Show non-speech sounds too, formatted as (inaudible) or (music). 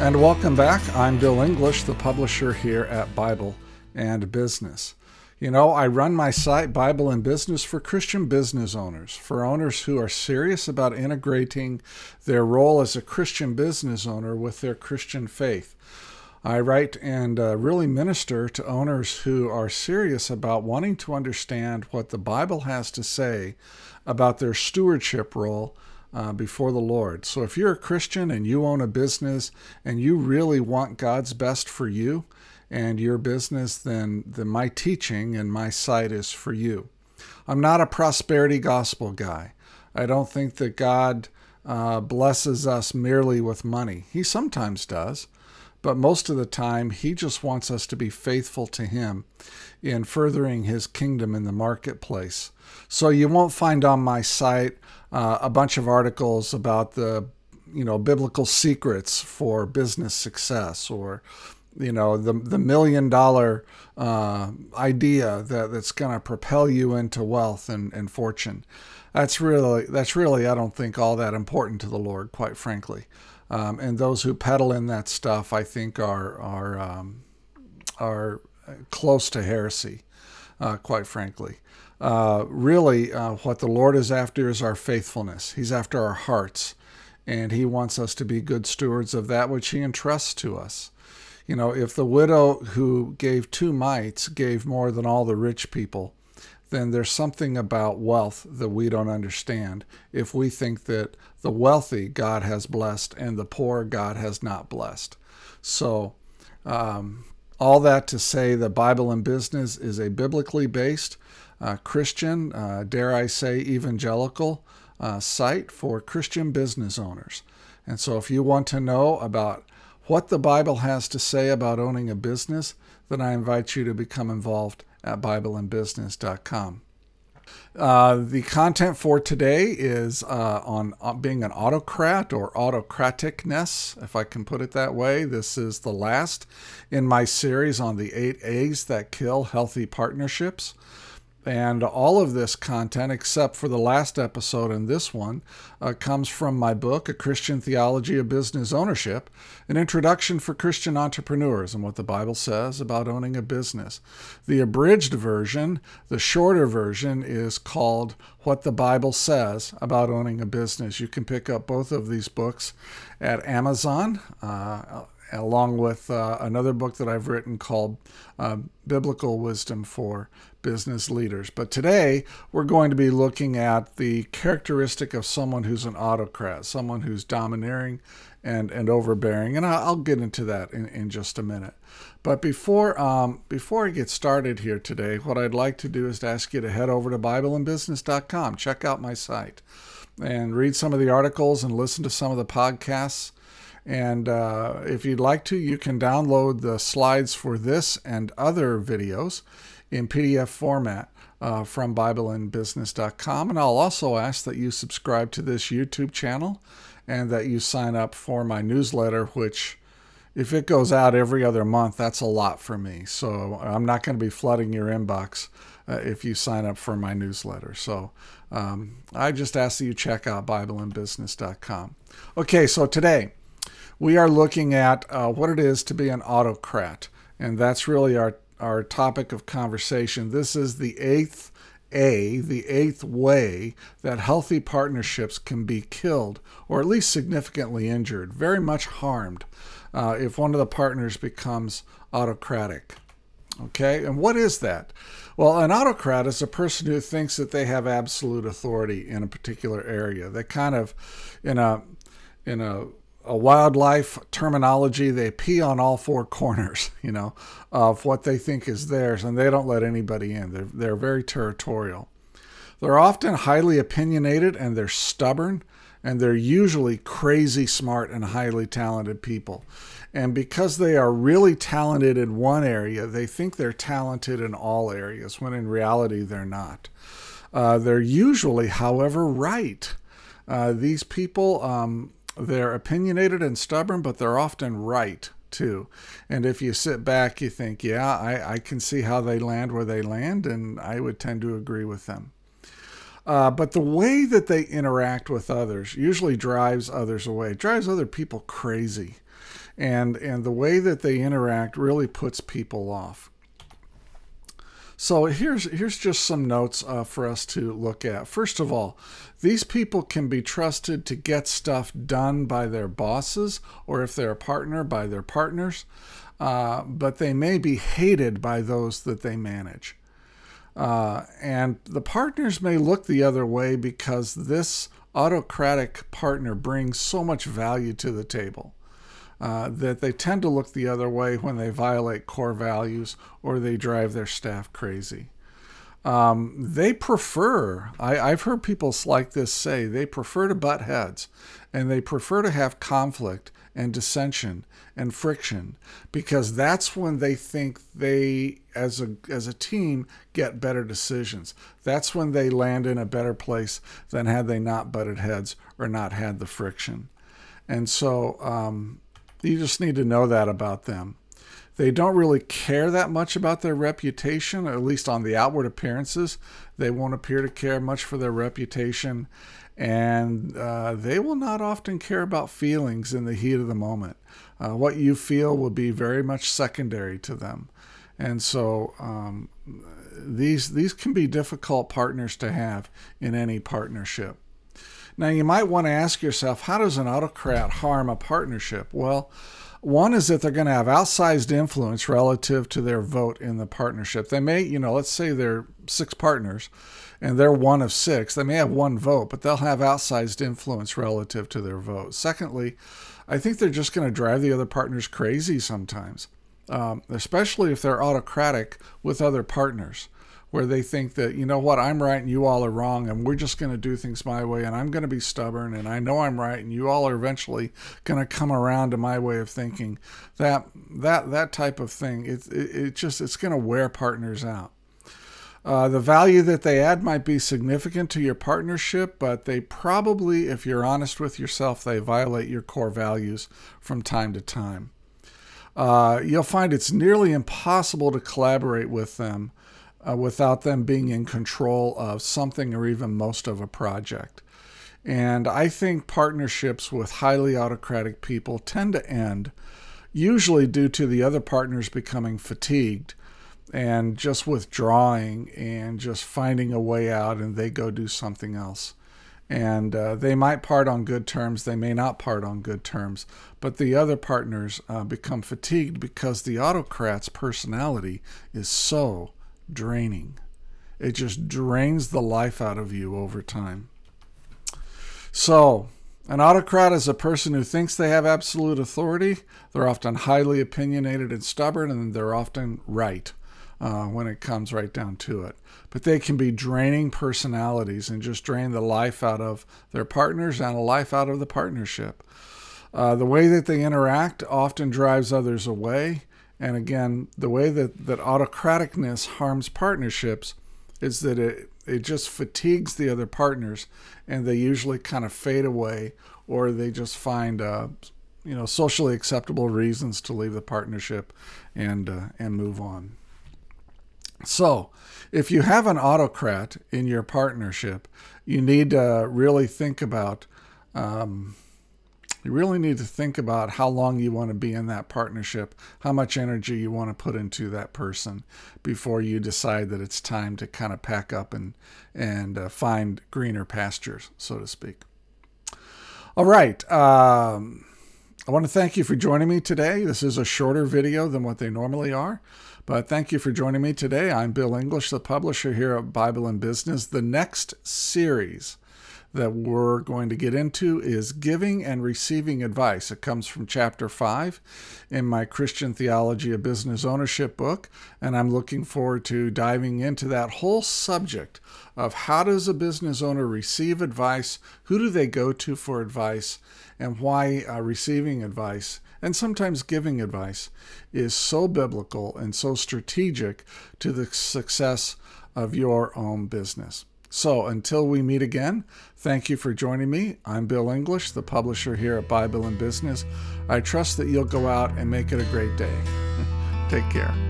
And welcome back. I'm Bill English, the publisher here at Bible and Business. You know, I run my site, Bible and Business, for Christian business owners, for owners who are serious about integrating their role as a Christian business owner with their Christian faith. I write and uh, really minister to owners who are serious about wanting to understand what the Bible has to say about their stewardship role uh, before the Lord. So if you're a Christian and you own a business and you really want God's best for you, and your business, then, then my teaching and my site is for you. I'm not a prosperity gospel guy. I don't think that God uh, blesses us merely with money. He sometimes does, but most of the time, He just wants us to be faithful to Him in furthering His kingdom in the marketplace. So you won't find on my site uh, a bunch of articles about the you know biblical secrets for business success or you know the the million dollar uh, idea that that's going to propel you into wealth and, and fortune. That's really that's really I don't think all that important to the Lord, quite frankly. Um, and those who peddle in that stuff, I think, are are um, are close to heresy, uh, quite frankly. Uh, really, uh, what the Lord is after is our faithfulness. He's after our hearts, and He wants us to be good stewards of that which He entrusts to us. You know, if the widow who gave two mites gave more than all the rich people, then there's something about wealth that we don't understand if we think that the wealthy God has blessed and the poor God has not blessed. So, um, all that to say, the Bible and Business is a biblically based uh, Christian, uh, dare I say, evangelical uh, site for Christian business owners. And so, if you want to know about what the Bible has to say about owning a business, then I invite you to become involved at BibleandBusiness.com. Uh, the content for today is uh, on uh, being an autocrat or autocraticness, if I can put it that way. This is the last in my series on the eight A's that kill healthy partnerships. And all of this content, except for the last episode and this one, uh, comes from my book, A Christian Theology of Business Ownership, an introduction for Christian entrepreneurs and what the Bible says about owning a business. The abridged version, the shorter version, is called What the Bible Says About Owning a Business. You can pick up both of these books at Amazon. Uh, along with uh, another book that I've written called uh, Biblical Wisdom for business leaders. But today we're going to be looking at the characteristic of someone who's an autocrat, someone who's domineering and, and overbearing. And I'll, get into that in, in just a minute. But before um, before I get started here today, what I'd like to do is to ask you to head over to BibleandBusiness.com, check out my site, and read some of the articles and listen to some of the podcasts. And uh, if you'd like to, you can download the slides for this and other videos in PDF format uh, from BibleandBusiness.com. And I'll also ask that you subscribe to this YouTube channel and that you sign up for my newsletter, which, if it goes out every other month, that's a lot for me. So I'm not going to be flooding your inbox uh, if you sign up for my newsletter. So um, I just ask that you check out BibleandBusiness.com. Okay, so today we are looking at uh, what it is to be an autocrat. And that's really our our topic of conversation. This is the eighth A, the eighth way that healthy partnerships can be killed or at least significantly injured, very much harmed, uh, if one of the partners becomes autocratic. Okay, and what is that? Well, an autocrat is a person who thinks that they have absolute authority in a particular area. They kind of, in a in a a wildlife terminology, they pee on all four corners, (laughs) you know, of what they think is theirs, and they don't let anybody in. They're, they're very territorial. They're often highly opinionated and they're stubborn, and they're usually crazy smart and highly talented people. And because they are really talented in one area, they think they're talented in all areas, when in reality they're not. Uh, they're usually, however, right. Uh, these people um, they're opinionated and stubborn, but they're often right too. And if you sit back, you think, yeah, I, I can see how they land where they land, and I would tend to agree with them. Uh, but the way that they interact with others usually drives others away, drives other people crazy. and and the way that they interact really puts people off. So here's here's just some notes uh, for us to look at. First of all, these people can be trusted to get stuff done by their bosses, or if they're a partner, by their partners. Uh, but they may be hated by those that they manage. Uh, and the partners may look the other way because this autocratic partner brings so much value to the table. Uh, that they tend to look the other way when they violate core values or they drive their staff crazy. Um, they prefer, I, have heard people like this say, they prefer to butt heads and they prefer to have conflict and dissension and friction because that's when they think they as a as a team get better decisions that's when they land in a better place than had they not butted heads or not had the friction and so um, you just need to know that about them. They don't really care that much about their reputation, at least on the outward appearances. They won't appear to care much for their reputation, and uh, they will not often care about feelings in the heat of the moment. Uh, what you feel will be very much secondary to them, and so um, these these can be difficult partners to have in any partnership. Now, you might want to ask yourself how does an autocrat harm a partnership? Well, one is that they're going to have outsized influence relative to their vote in the partnership. They may, you know, let's say they're six partners and they're one of six. They may have one vote, but they'll have outsized influence relative to their vote. Secondly, I think they're just going to drive the other partners crazy sometimes, um, especially if they're autocratic with other partners where they think that, you know what, I'm right and you all are wrong, and we're just going to do things my way, and I'm going to be stubborn, and I know I'm right, and you all are eventually going to come around to my way of thinking. That that that type of thing, it it, it just it's going to wear partners out. Uh, the value that they add might be significant to your partnership, but they probably, if you're honest with yourself, they violate your core values from time to time. Uh, you'll find it's nearly impossible to collaborate with them uh, without them being in control of something or even most of a project. And I think partnerships with highly autocratic people tend to end, usually due to the other partners becoming fatigued and just withdrawing and just finding a way out, and they go do something else. And uh, they might part on good terms, they may not part on good terms, but the other partners uh, become fatigued because the autocrat's personality is so draining. It just drains the life out of you over time. So, an autocrat is a person who thinks they have absolute authority. They're often highly opinionated and stubborn, and they're often right uh, when it comes right down to it. But they can be draining personalities and just drain the life out of their partners and a life out of the partnership. Uh, the way that they interact often drives others away. And again, the way that, that autocraticness harms partnerships is that it, it just fatigues the other partners and they usually kind of fade away or they just find uh, you know socially acceptable reasons to leave the partnership and uh, and move on. So, if you have an autocrat in your partnership, you need to really think about um, you really need to think about how long you want to be in that partnership, how much energy you want to put into that person before you decide that it's time to kind of pack up and and uh, find greener pastures, so to speak. All right. Um, I want to thank you for joining me today. This is a shorter video than what they normally are, but thank you for joining me today. I'm Bill English, the publisher here at Bible and Business. The next series that we're going to get into is giving and receiving advice. It comes from chapter 5 in my Christian Theology of Business Ownership book, and I'm looking forward to diving into that whole subject of how does a business owner receive advice, who do they go to for advice, and why uh, receiving advice and sometimes giving advice is so biblical and so strategic to the success of your own business. So until we meet again, thank you for joining me. I'm Bill English, the publisher here at Bible and Business. I trust that you'll go out and make it a great day. (laughs) Take care.